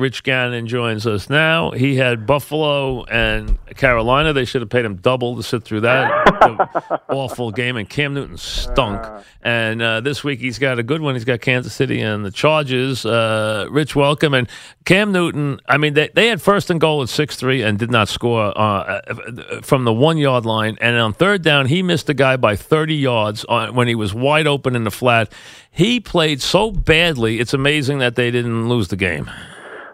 Rich Gannon joins us now. He had Buffalo and Carolina. They should have paid him double to sit through that awful game. And Cam Newton stunk. And uh, this week he's got a good one. He's got Kansas City and the Chargers. Uh, Rich, welcome. And Cam Newton, I mean, they, they had first and goal at 6 3 and did not score uh, from the one yard line. And on third down, he missed the guy by 30 yards on, when he was wide open in the flat. He played so badly, it's amazing that they didn't lose the game.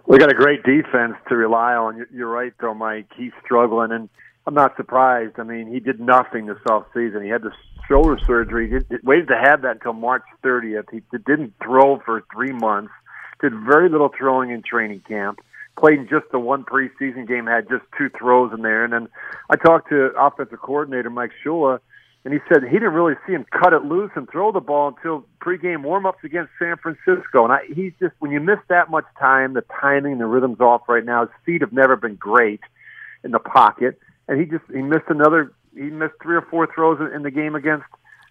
We got a great defense to rely on. You're right, though, Mike. He's struggling, and I'm not surprised. I mean, he did nothing this off season. He had the shoulder surgery. He waited to have that until March 30th. He didn't throw for three months. Did very little throwing in training camp. Played in just the one preseason game. Had just two throws in there. And then I talked to offensive coordinator Mike Shula and he said he didn't really see him cut it loose and throw the ball until pregame warmups against San Francisco. And I, he's just when you miss that much time, the timing, the rhythm's off right now. His feet have never been great in the pocket, and he just he missed another. He missed three or four throws in the game against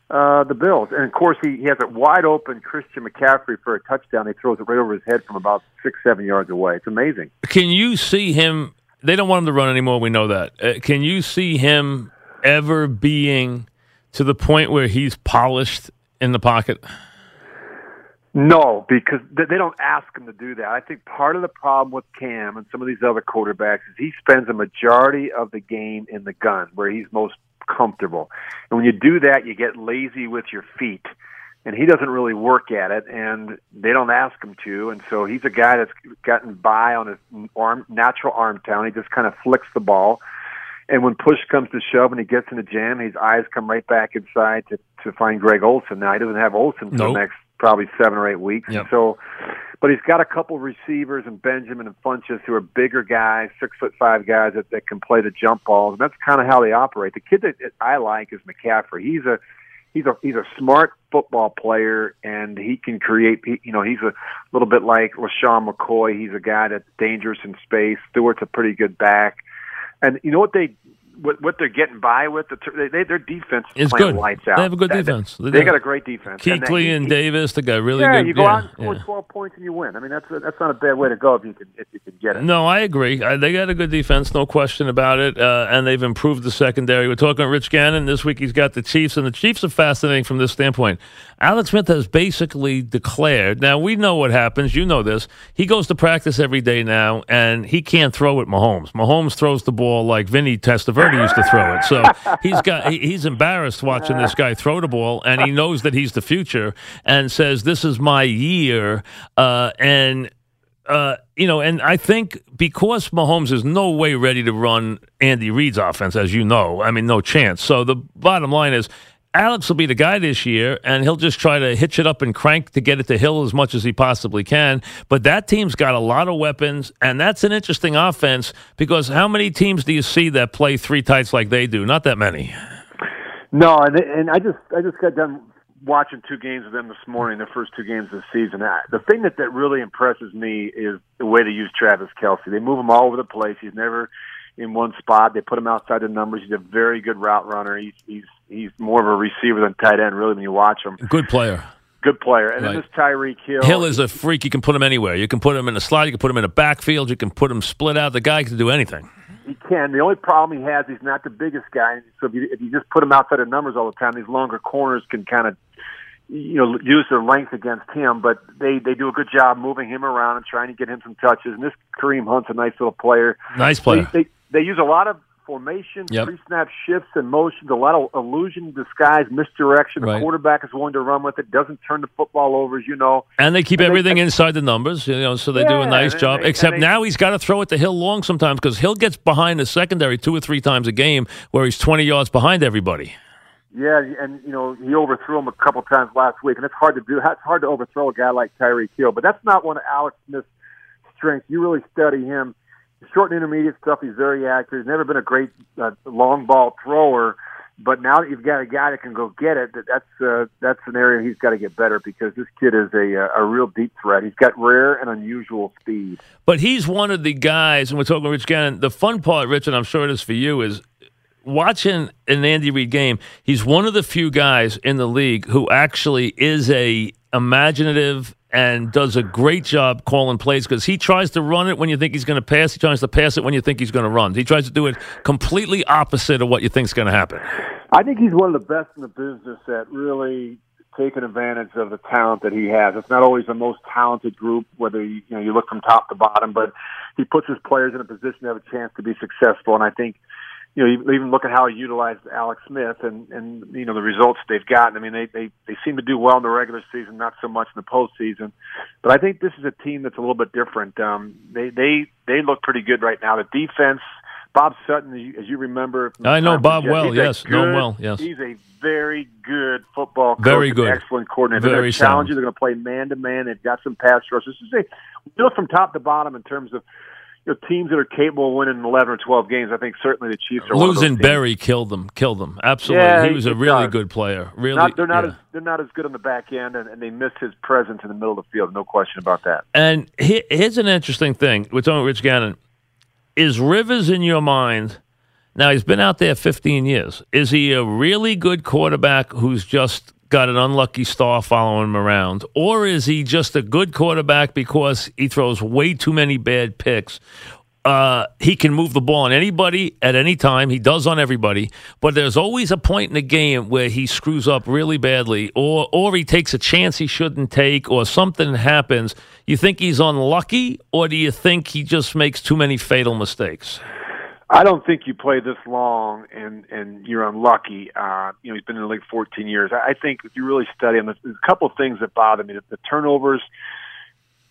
uh, the Bills, and of course he, he has it wide open. Christian McCaffrey for a touchdown. He throws it right over his head from about six, seven yards away. It's amazing. Can you see him? They don't want him to run anymore. We know that. Uh, can you see him ever being? To the point where he's polished in the pocket? No, because they don't ask him to do that. I think part of the problem with Cam and some of these other quarterbacks is he spends a majority of the game in the gun where he's most comfortable. And when you do that, you get lazy with your feet. And he doesn't really work at it, and they don't ask him to. And so he's a guy that's gotten by on his arm, natural arm talent. He just kind of flicks the ball and when push comes to shove and he gets in a jam, his eyes come right back inside to to find Greg Olsen. Now he doesn't have Olsen for nope. the next probably seven or eight weeks. Yep. So, but he's got a couple receivers and Benjamin and Funchess who are bigger guys, six foot five guys that, that can play the jump balls, and that's kind of how they operate. The kid that I like is McCaffrey. He's a he's a he's a smart football player and he can create he, you know he's a little bit like LeSean McCoy he's a guy that's dangerous in space Stewart's a pretty good back and you know what they what, what they're getting by with the they, they, their defense is good. Lights out. They have a good defense. They, they got a great defense. Kuechly and, and Davis, they got really yeah, good. You go yeah, out and score yeah. twelve points and you win. I mean that's that's not a bad way to go if you can if you can get it. No, I agree. I, they got a good defense, no question about it, uh, and they've improved the secondary. We're talking Rich Gannon this week. He's got the Chiefs, and the Chiefs are fascinating from this standpoint. Alex Smith has basically declared. Now we know what happens. You know this. He goes to practice every day now, and he can't throw it. Mahomes. Mahomes throws the ball like Vinny Testaverde used to throw it. So he's got he's embarrassed watching this guy throw the ball, and he knows that he's the future, and says, "This is my year." Uh, and uh, you know, and I think because Mahomes is no way ready to run Andy Reid's offense, as you know, I mean, no chance. So the bottom line is Alex will be the guy this year, and he'll just try to hitch it up and crank to get it to Hill as much as he possibly can. But that team's got a lot of weapons, and that's an interesting offense because how many teams do you see that play three tights like they do? Not that many. No, and and I just I just got done watching two games of them this morning, their first two games of the season. The thing that that really impresses me is the way they use Travis Kelce. They move him all over the place. He's never in one spot. They put him outside the numbers. He's a very good route runner. He's he's he's more of a receiver than tight end, really, when you watch him. Good player. Good player. And right. then this Tyreek Hill. Hill is a freak. You can put him anywhere. You can put him in a slot. You can put him in a backfield. You can put him split out. The guy can do anything. He can. The only problem he has, he's not the biggest guy. So if you, if you just put him outside of numbers all the time, these longer corners can kind of you know use their length against him, but they they do a good job moving him around and trying to get him some touches. And this Kareem Hunt's a nice little player. Nice player. They, they, they use a lot of formation, yep. pre-snap shifts and motions, a lot of illusion, disguise, misdirection. Right. The quarterback is willing to run with it, doesn't turn the football over, as you know. And they keep and everything they, inside the numbers, you know, so they yeah, do a nice job. They, Except now he's got to throw it to Hill long sometimes because Hill gets behind the secondary two or three times a game where he's 20 yards behind everybody. Yeah, and you know he overthrew him a couple times last week, and it's hard to do. It's hard to overthrow a guy like Tyreek Hill, but that's not one of Alex Smith's strengths. You really study him short and intermediate stuff, he's very accurate. He's never been a great uh, long ball thrower, but now that you've got a guy that can go get it, that, that's uh, that's an area he's got to get better because this kid is a uh, a real deep threat. He's got rare and unusual speed. But he's one of the guys, and we're talking Rich Gannon. The fun part, Rich, and I'm sure it is for you, is watching an Andy Reid game. He's one of the few guys in the league who actually is a imaginative and does a great job calling plays because he tries to run it when you think he's going to pass. He tries to pass it when you think he's going to run. He tries to do it completely opposite of what you think is going to happen. I think he's one of the best in the business at really taking advantage of the talent that he has. It's not always the most talented group, whether you, you know you look from top to bottom, but he puts his players in a position to have a chance to be successful. And I think you know, even look at how he utilized Alex Smith and and you know the results they've gotten. I mean, they they they seem to do well in the regular season, not so much in the postseason. But I think this is a team that's a little bit different. Um, they they they look pretty good right now. The defense. Bob Sutton, as you remember, I know Bob well. Yes, good, know him well. Yes, he's a very good football coach. Very good, excellent coordinator. Very they're challenging. They're going to play man to man. They've got some pass rush. This is a look from top to bottom in terms of you know, teams that are capable of winning 11 or 12 games, I think certainly the Chiefs are. Losing Berry killed them. Killed them. Absolutely, yeah, he was a really does. good player. Really, not, they're not yeah. as they're not as good on the back end, and, and, they miss his presence in the middle of the field. No question about that. And here's an interesting thing. We're talking Rich Gannon. Is Rivers in your mind? Now he's been out there 15 years. Is he a really good quarterback who's just got an unlucky star following him around? Or is he just a good quarterback because he throws way too many bad picks? Uh, he can move the ball on anybody at any time. He does on everybody, but there's always a point in the game where he screws up really badly, or or he takes a chance he shouldn't take, or something happens. You think he's unlucky, or do you think he just makes too many fatal mistakes? I don't think you play this long and and you're unlucky. Uh, you know, he's been in the league 14 years. I think if you really study him, there's a couple of things that bother me. The, the turnovers.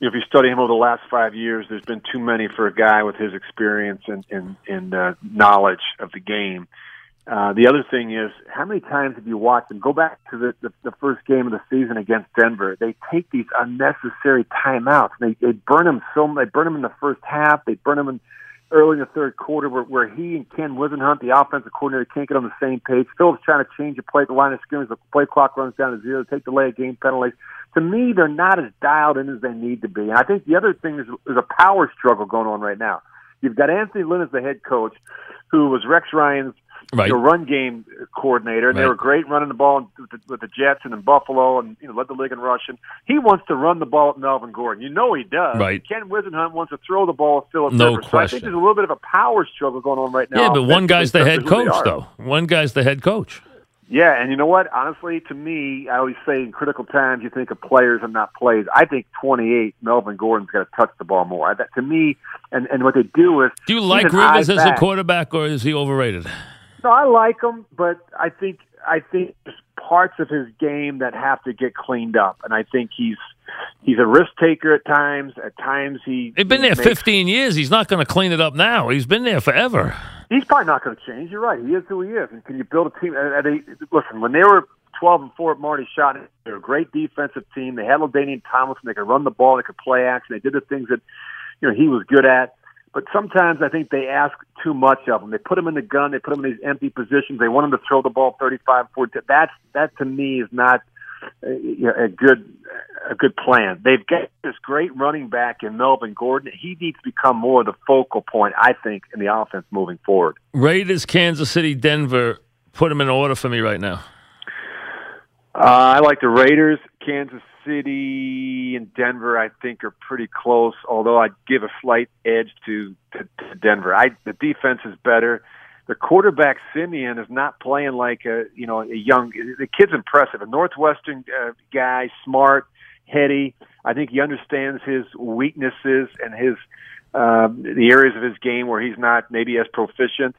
You know, if you study him over the last five years, there's been too many for a guy with his experience and and, and uh, knowledge of the game. Uh, the other thing is, how many times have you watched him? Go back to the, the, the first game of the season against Denver. They take these unnecessary timeouts. They they burn him so. They burn him in the first half. They burn him in early in the third quarter where, where he and Ken Whisenhunt, the offensive coordinator, can't get on the same page. Philip's trying to change the play, the line of scrimmage, the play clock runs down to zero, take the delay of game penalties. To me, they're not as dialed in as they need to be. And I think the other thing is there's a power struggle going on right now. You've got Anthony Lynn as the head coach, who was Rex Ryan's right. you know, run game coordinator, and right. they were great running the ball with the, with the Jets and in Buffalo, and you know led the league in rushing. He wants to run the ball at Melvin Gordon. You know he does. Right. Ken Whisenhunt wants to throw the ball at Philip no Rivers. Question. So I think there's a little bit of a power struggle going on right now. Yeah, but one guy's the head coach, though. One guy's the head coach. Yeah, and you know what? Honestly, to me, I always say in critical times you think of players and not plays. I think 28, Melvin Gordon's got to touch the ball more. I, that, to me, and and what they do is do you like Rivers as back. a quarterback or is he overrated? No, I like him, but I think I think there's parts of his game that have to get cleaned up, and I think he's he's a risk taker at times. At times he they've been there makes, 15 years. He's not going to clean it up now. He's been there forever. He's probably not going to change. You're right. He is who he is. And can you build a team? Uh, they, listen, when they were 12 and four at Marty Shot, they were a great defensive team. They had LaDainian Tomlinson. They could run the ball. They could play action. They did the things that you know he was good at. But sometimes I think they ask too much of him. They put him in the gun. They put him in these empty positions. They want him to throw the ball 35, 40. That's that to me is not a, a good a good plan. They've got this great running back in Melvin Gordon. He needs to become more of the focal point, I think, in the offense moving forward. Raiders, Kansas City, Denver. Put them in order for me right now. Uh, I like the Raiders, Kansas City and Denver, I think, are pretty close. Although I'd give a slight edge to, to, to Denver. I the defense is better. The quarterback Siemian is not playing like a you know a young. The kid's impressive. A Northwestern uh, guy, smart, heady. I think he understands his weaknesses and his uh, the areas of his game where he's not maybe as proficient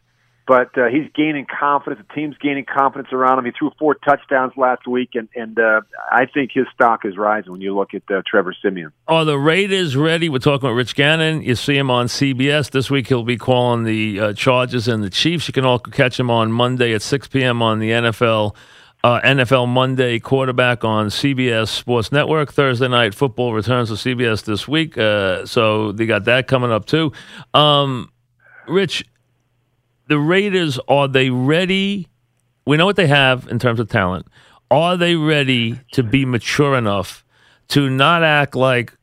but uh, he's gaining confidence. The team's gaining confidence around him. He threw four touchdowns last week, and and uh, I think his stock is rising when you look at uh, Trevor Siemian. Are the Raiders ready? We're talking about Rich Gannon. You see him on CBS this week. He'll be calling the uh, Chargers and the Chiefs. You can all catch him on Monday at 6 p.m. on the NFL. Uh, NFL Monday quarterback on CBS Sports Network. Thursday night football returns to CBS this week, uh, so they got that coming up too. Um, Rich, the Raiders are they ready? We know what they have in terms of talent. Are they ready to be mature enough to not act like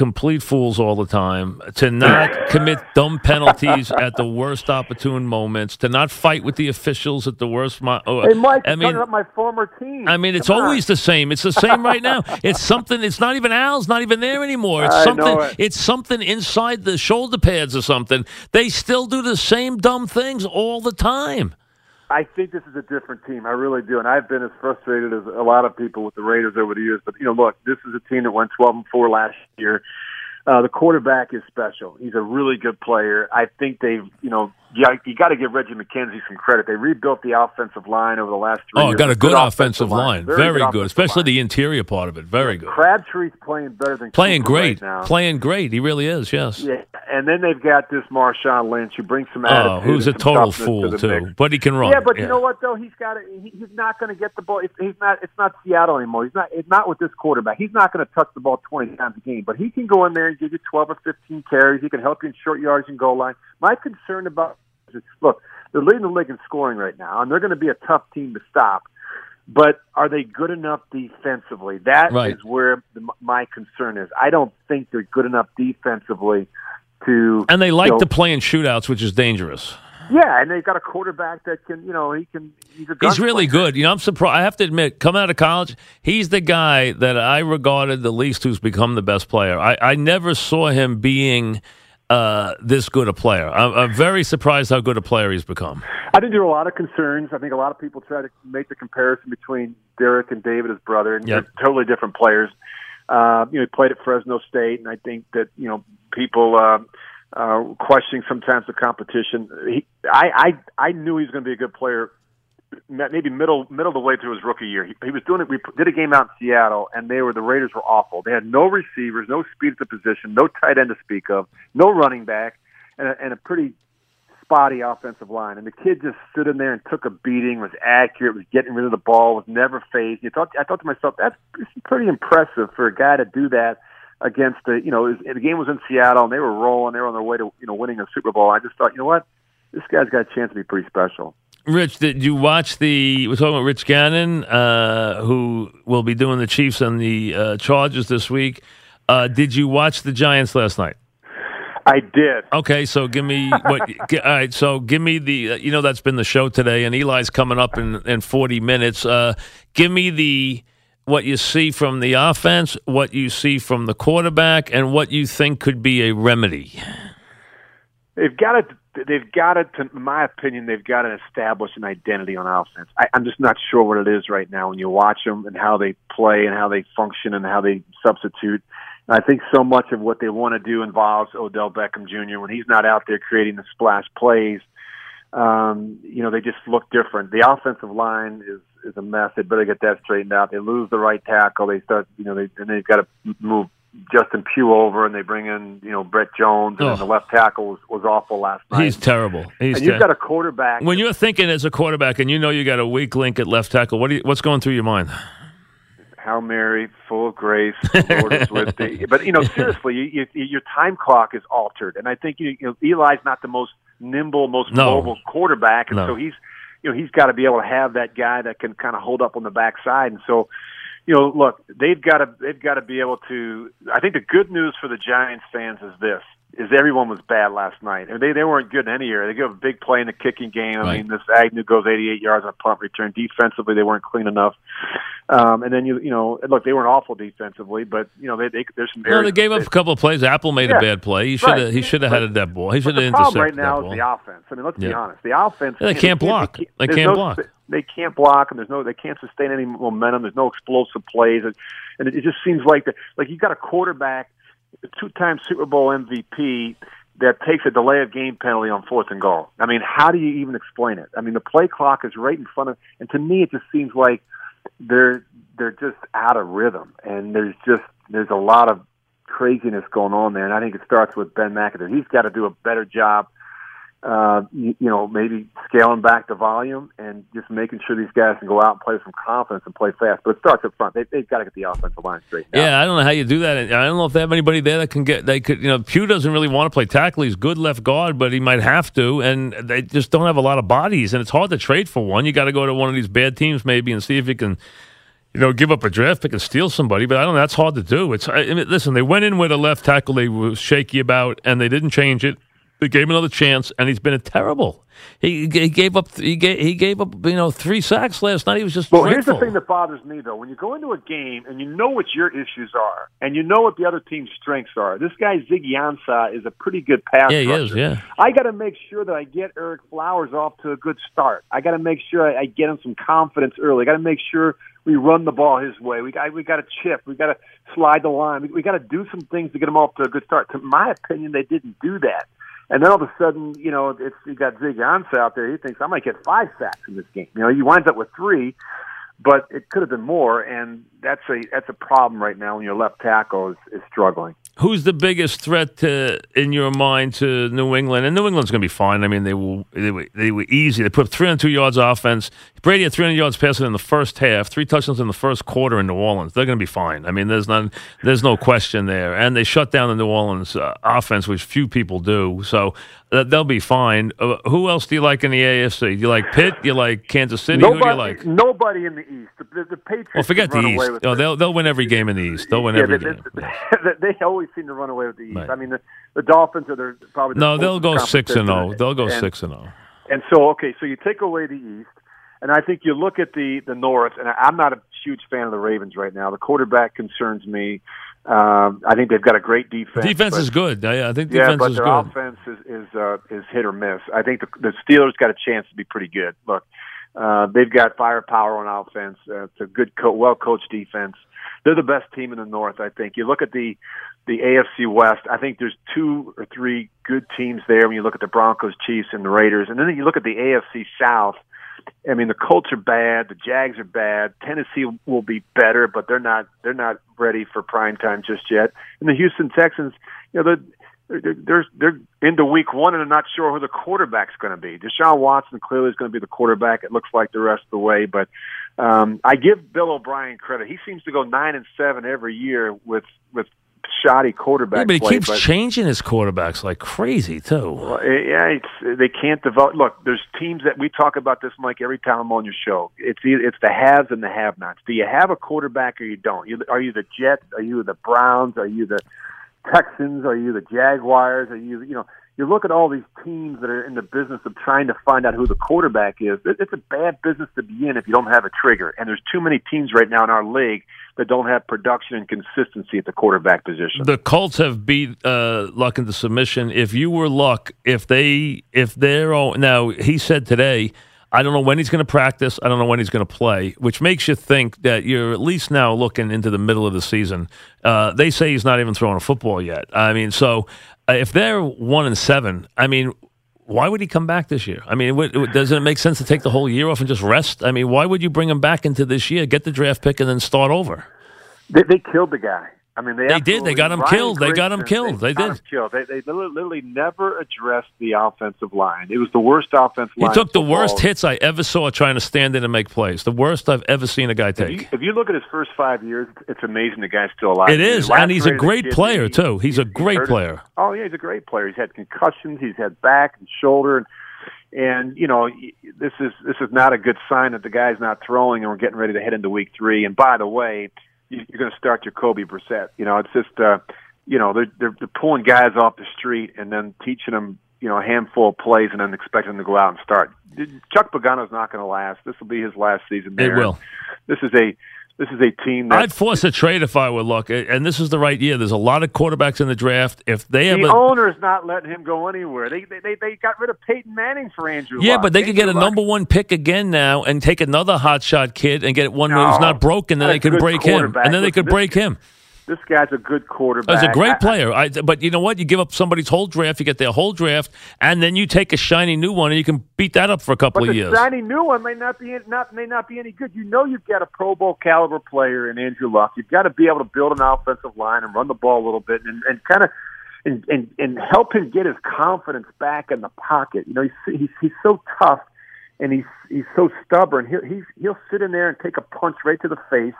complete fools all the time, to not commit dumb penalties at the worst opportune moments, to not fight with the officials at the worst. Mo- oh, Hey, Mike, I mean, my former team. I mean, it's Come on. always the same. It's the same right now. It's something. It's not even Al's. Not even there anymore. It's I something. it. It's something inside the shoulder pads or something. They still do the same dumb things all the time. I think this is a different team. I really do, and I've been as frustrated as a lot of people with the Raiders over the years. But you know, look, this is a team that went 12 and four last year. Uh, the quarterback is special. He's a really good player. I think they've, you know, yeah, you got to give Reggie McKenzie some credit. They rebuilt the offensive line over the last three Oh, years. Oh, got a good, Good offensive line. Very, Very good, good especially line. the interior part of it. Very good. Crabtree's playing better than Playing Cooper great. right now. Playing great. He really is. Yes. Yeah, and then they've got this Marshawn Lynch who brings some oh, attitude. Oh, who's a total fool to too, mix. but he can run. Yeah, but you know what though? He's got he, he's not going to get the ball. It's, he's not. It's not Seattle anymore. He's not. It's not with this quarterback. He's not going to touch the ball twenty times a game. But he can go in there and give you twelve or fifteen carries. He can help you in short yards and goal line. My concern about is, look, they're leading the league in scoring right now, and they're going to be a tough team to stop. But are they good enough defensively? That is Right. where the, my concern is. I don't think they're good enough defensively to. And they like you know, to play in shootouts, which is dangerous. Yeah, and they've got a quarterback that can, you know, he can. He's a. He's really good. You know, I'm surprised. I have to admit, coming out of college, he's the guy that I regarded the least who's become the best player. I, I never saw him being uh, this good a player. I'm, I'm very surprised how good a player he's become. I think there are a lot of concerns. I think a lot of people try to make the comparison between Derek and David, his brother, and Yep. they're totally different players. Uh, you know, he played at Fresno State, and I think that you know people uh, uh, questioning sometimes the competition. He, I, I, I knew he was going to be a good player. Maybe middle middle of the way through his rookie year, he, he was doing it. We did a game out in Seattle, and they were the Raiders were awful. They had no receivers, no speed at the position, no tight end to speak of, no running back, and a, and a pretty spotty offensive line. And the kid just stood in there and took a beating, was accurate, was getting rid of the ball, was never phased. You thought, I thought to myself, that's pretty impressive for a guy to do that against the, you know, was- the game was in Seattle and they were rolling. They were on their way to, you know, winning a Super Bowl. I just thought, you know what? This guy's got a chance to be pretty special. Rich, did you watch the? We're talking about Rich Gannon, uh, who will be doing the Chiefs and the uh, Chargers this week. Uh, did you watch the Giants last night? I did. Okay, so give me what? gi- all right, so give me the. Uh, you know that's been the show today, and Eli's coming up in in forty minutes. Uh, give me the what you see from the offense, what you see from the quarterback, and what you think could be a remedy. They've got to. They've got to. In my opinion, they've got to establish an identity on offense. I, I'm just not sure what it is right now when you watch them and how they play and how they function and how they substitute. And I think so much of what they want to do involves Odell Beckham Jr. When he's not out there creating the splash plays, um, you know, they just look different. The offensive line is is a mess. They better get that straightened out. They lose the right tackle. They start, you know, they and they've got to move Justin Pugh over, and they bring in, you know, Brett Jones, and Oh. the left tackle was, was awful last night. He's terrible. He's and you've got a quarterback. when you're thinking as a quarterback, and you know you got a weak link at left tackle. What do you, what's going through your mind? Hail Mary, full of grace, Lord is with thee. But you know, seriously, you, you, your time clock is altered, and I think you, you know Eli's not the most nimble, most No. mobile quarterback, and No. so he's you know he's got to be able to have that guy that can kind of hold up on the backside, and so. You know, look, they've got to they've got to be able to. I think the good news for the Giants fans is this: is everyone was bad last night, and they they weren't good in any area. They give a big play in the kicking game. I Right. mean, this Agnew goes 88 yards on a punt return. Defensively, they weren't clean enough. Um, and then you you know look they weren't awful defensively, but you know they, they there's some No, they gave up a couple of plays. Apple made a bad play. He should have. Right. He should have had a dead ball. He should have the problem intercepted right now that is ball. the offense. I mean, let's be honest. The offense Yeah, they can't block. They there's can't no- block. They can't block, and there's no they can't sustain any momentum. There's no explosive plays, and, and it, it just seems like the, like you got a quarterback, two-time Super Bowl MVP that takes a delay of game penalty on fourth and goal. I mean, how do you even explain it? I mean, the play clock is right in front of, and to me, it just seems like they're they're just out of rhythm, and there's just there's a lot of craziness going on there, and I think it starts with Ben McAdoo. He's got to do a better job uh, you, you know, maybe scaling back the volume and just making sure these guys can go out and play with some confidence and play fast. But it starts up front. They, they've got to get the offensive line straight. Yeah, I don't know how you do that. I don't know if they have anybody there that can get. They could, you know, Pugh doesn't really want to play tackle. He's good left guard, but he might have to, and they just don't have a lot of bodies, and it's hard to trade for one. You got to go to one of these bad teams maybe and see if you can you know, give up a draft pick and steal somebody, but I don't know. That's hard to do. It's I mean, listen. They went in with a left tackle they were shaky about, and they didn't change it. They gave him another chance, and he's been a terrible. He, he gave up. He gave, he gave up. You know, three sacks last night. He was just. Well, dreadful. here's the thing that bothers me though: when you go into a game and you know what your issues are, and you know what the other team's strengths are. This guy Ziggy Ansah is a pretty good pass. Yeah, he rusher. is. Yeah. I got to make sure that I get Ereck Flowers off to a good start. I got to make sure I, I get him some confidence early. I got to make sure we run the ball his way. We got we got to chip. We got to slide the line. We, we got to do some things to get him off to a good start. To my opinion, they didn't do that. And then all of a sudden, you know, it's you got Zig Ansah out there. He thinks I might get five sacks in this game. You know, he winds up with three, but it could have been more. And that's a that's a problem right now when your left tackle is, is struggling. Who's the biggest threat to, in your mind to New England? And New England's going to be fine. I mean, they were, they were they were easy. They put 302 yards offense. Brady had 300 yards passing in the first half, three touchdowns in the first quarter in New Orleans. They're going to be fine. I mean, there's none, there's no question there. And they shut down the New Orleans uh, offense, which few people do. So uh, they'll be fine. Uh, who else do you like in the AFC? Do you like Pitt? Do you like Kansas City? Nobody, who do you like? Nobody in the East. The, the, Patriots. Well, forget the run away with Oh, they'll they'll win every game in the East. They'll win yeah, every they, game. they, they always seem to run away with the East. Right. I mean, the, the Dolphins are their, probably the No, they'll go six and zero. They'll go And- six and oh. zero. And so, okay, so you take away the East, and I think you look at the the North, and I- I'm not a huge fan of the Ravens right now. The quarterback concerns me. Um, I think they've got a great defense. Defense but- is good. I, I think yeah, defense but is their good. offense is is, uh, is hit or miss. I think the, the Steelers got a chance to be pretty good. Look, uh, they've got firepower on offense. Uh, it's a good, co- well coached defense. They're the best team in the North. I think. You look at the the AFC West. I think there's two or three good teams there. When you look at the Broncos, Chiefs, and the Raiders, and then you look at the AFC South. I mean, the Colts are bad. The Jags are bad. Tennessee will be better, but they're not. They're not ready for prime time just yet. And the Houston Texans, you know, they're they're they're, into week one and they're not sure who the quarterback's going to be. Deshaun Watson clearly is going to be the quarterback. It looks like the rest of the way, but um, I give Bill O'Brien credit. He seems to go nine and seven every year with with shoddy quarterback Yeah, but he play. keeps changing his quarterbacks like crazy too. Well, eh, yeah, it's, they can't develop. Look, there's teams that we talk about this, Mike, every time I'm on your show. It's either, it's the haves and the have-nots. Do you have a quarterback or you don't? You, are you the Jets? Are you the Browns? Are you the Texans? Are you the Jaguars? Are you you know? You look at all these teams that are in the business of trying to find out who the quarterback is. It's a bad business to be in if you don't have a trigger. And there's too many teams right now in our league that don't have production and consistency at the quarterback position. The Colts have beat uh, Luck into submission. If you were Luck, if they if they're all, now he said today, I don't know when he's going to practice. I don't know when he's going to play, which makes you think that you're at least now looking into the middle of the season. Uh, they say he's not even throwing a football yet. I mean, so uh, if they're one and seven, I mean. Why would he come back this year? I mean, w- w- doesn't it make sense to take the whole year off and just rest? I mean, why would you bring him back into this year, get the draft pick, and then start over? They, they killed the guy. I mean, they They did. They got him Ryan killed. They got him killed. They got did. him killed. They, they literally never addressed the offensive line. It was the worst offensive line. He took the worst hits I ever saw trying to stand in and make plays. The worst I've ever seen a guy If you, take. if you look at his first five years, it's amazing the guy's still alive. It is, and he's a great player kidney. too. He's a great player. Oh yeah, he's a great player. He's had concussions. He's had back and shoulder, and and you know this is this is not a good sign that the guy's not throwing, and we're getting ready to head into week three. And by the way, you're going to start Jacoby Brissett. You know, it's just uh, you know they're, they're they're pulling guys off the street and then teaching them you know a handful of plays and then expecting them to go out and start. Chuck Pagano's not going to last. This will be his last season there. It will. This is a this is a team that I'd force a trade if I were Luck, and this is the right year. There's a lot of quarterbacks in the draft. If they have the owner's not letting him go anywhere. They they they, got rid of Peyton Manning for Andrew. yeah, Luck. but they could get a Luck- number one pick again now and take another hotshot kid and get one No, who's not broken. Then they could break him, and then they could break him. This guy's a good quarterback. He's a great player. I, but you know what? You give up somebody's whole draft, you get their whole draft, and then you take a shiny new one, and you can beat that up for a couple But of the years. shiny new one may not be not may not be any good. You know you've got a Pro Bowl caliber player in Andrew Luck. You've got to be able to build an offensive line and run the ball a little bit and, and kind of and, and and help him get his confidence back in the pocket. You know he's he's, he's so tough and he's he's so stubborn. He'll he's, he'll sit in there and take a punch right to the face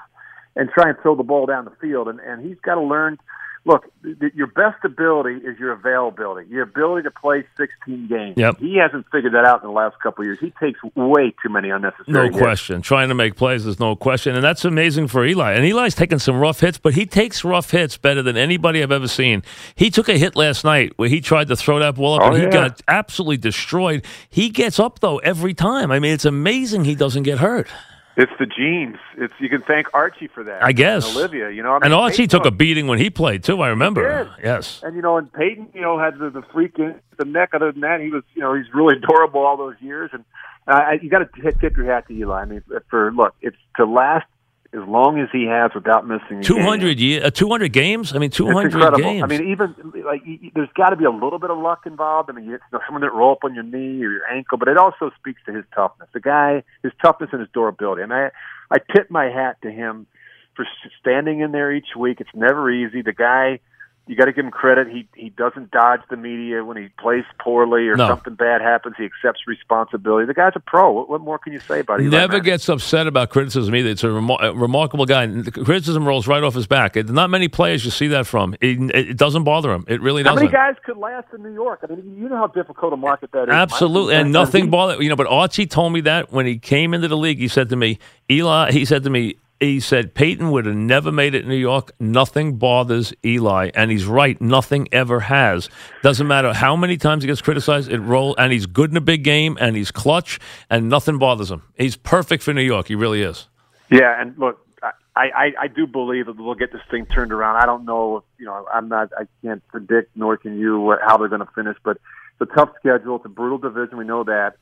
and try and throw the ball down the field. And and he's got to learn look, th- your best ability is your availability, your ability to play 16 games. Yep. He hasn't figured that out in the last couple of years. He takes way too many unnecessary. No hits. question. Trying to make plays is no question. And that's amazing for Eli. And Eli's taking some rough hits, but he takes rough hits better than anybody I've ever seen. He took a hit last night where he tried to throw that ball up Oh, and he yeah. got absolutely destroyed. He gets up, though, every time. I mean, it's amazing he doesn't get hurt. It's the genes. It's you can thank Archie for that. I guess. And Olivia. You know, I mean, And Archie Peyton- took a beating when he played, too. I remember. Yes. And you know, and Peyton, you know, had the, the freak in the neck. Other than that, he was, you know, he's really adorable all those years. And uh, you got to tip your hat to Eli. I mean, for look, it's to last as long as he has without missing a game. 200 year, uh, 200 games? I mean, 200 incredible. games. I mean, even like there's got to be a little bit of luck involved. I mean, it's someone that roll up on your knee or your ankle, but it also speaks to his toughness. The guy, his toughness and his durability. And I, I tip my hat to him for s- standing in there each week. It's never easy. The guy, you got to give him credit. He he doesn't dodge the media when he plays poorly or No. something bad happens. He accepts responsibility. The guy's a pro. What, what more can you say about him? He never gets upset about criticism either. It's a, remar- a remarkable guy. And criticism rolls right off his back. It, not many players you see that from. It, it doesn't bother him. It really doesn't. How many guys could last in New York? I mean, you know how difficult a market that is. Absolutely, and nothing bothered. You know, but Archie told me that when he came into the league, he said to me, Eli. He said to me, he said Peyton would have never made it in New York. Nothing bothers Eli, and he's right. Nothing ever has. Doesn't matter how many times he gets criticized. It roll, and he's good in a big game, and he's clutch, and nothing bothers him. He's perfect for New York. He really is. Yeah, and look, I, I, I do believe that we'll get this thing turned around. I don't know, if, you know, I'm not, I can't predict, nor can you, how they're going to finish. But it's a tough schedule. It's a brutal division. We know that.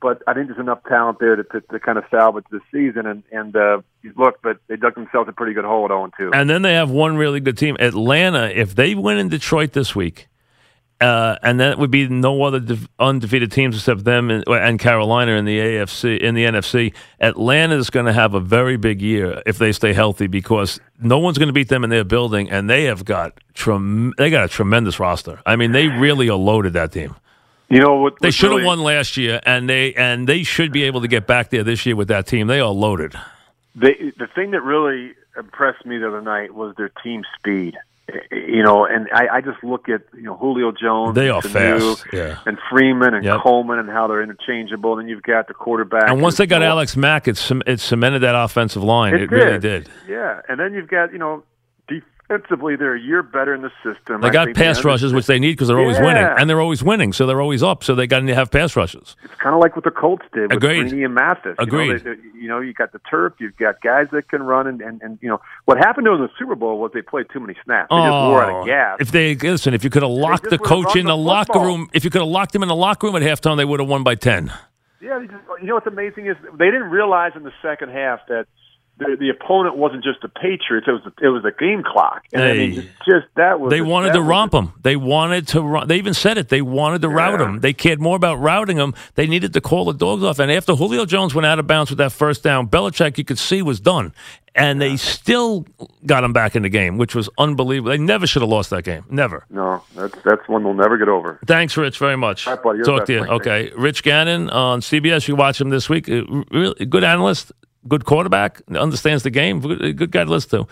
But I think there's enough talent there to, to, to kind of salvage the season. And, and uh, look, but they dug themselves a pretty good hole at 0 2. And then they have one really good team, Atlanta. If they win in Detroit this week, uh, and then it would be no other de- undefeated teams except them and, and Carolina in the AFC in the NFC. Atlanta is going to have a very big year if they stay healthy because no one's going to beat them in their building, and they have got trem- they got a tremendous roster. I mean, they really are loaded that team. You know what? They should have really- won last year, and they and they should be able to get back there this year with that team. They are loaded. They, the thing that really impressed me the other night was their team speed. You know, and I, I just look at you know Julio Jones, They are and fast, yeah. and Freeman and Yep. Coleman and how they're interchangeable. And then you've got the quarterback. And once they got Alex Mack, it, it cemented that offensive line. It, It, really did. did. Yeah, and then you've got you know defensively they're a year better in the system. They I got pass the- rushes, which they need because they're always Yeah. winning, and they're always winning, so they're always up. So they got to have pass rushes. It's kind of like what the Colts did with Agreed. Freeney and Mathis. Agreed. You know, they, they- you know, you got the turf, you've got guys that can run, and, and, and you know what happened to them in the Super Bowl was they played too many snaps. They just wore out of oh, gas. Oh, if they listen, if you could have locked the coach in the the locker room, if you could have locked him in the locker room at halftime, they would have won by ten. Yeah, just, you know what's amazing is they didn't realize in the second half that the, the opponent wasn't just the Patriots; it was it was the game clock. And I mean, Hey. it's just that was They wanted to romp them. They wanted to. Ru- they even said it. They wanted to route Yeah. him. They cared more about routing them. They needed to call the dogs off. And after Julio Jones went out of bounds with that first down, Belichick, you could see, was done. And they still got him back in the game, which was unbelievable. They never should have lost that game. Never. No, that's that's one we'll never get over. Thanks, Rich, very much. Right, buddy. Talk to you. Okay, Rich Gannon on CBS. You watch him this week. Uh, Really good analyst, good quarterback, understands the game. Good, guy to listen to.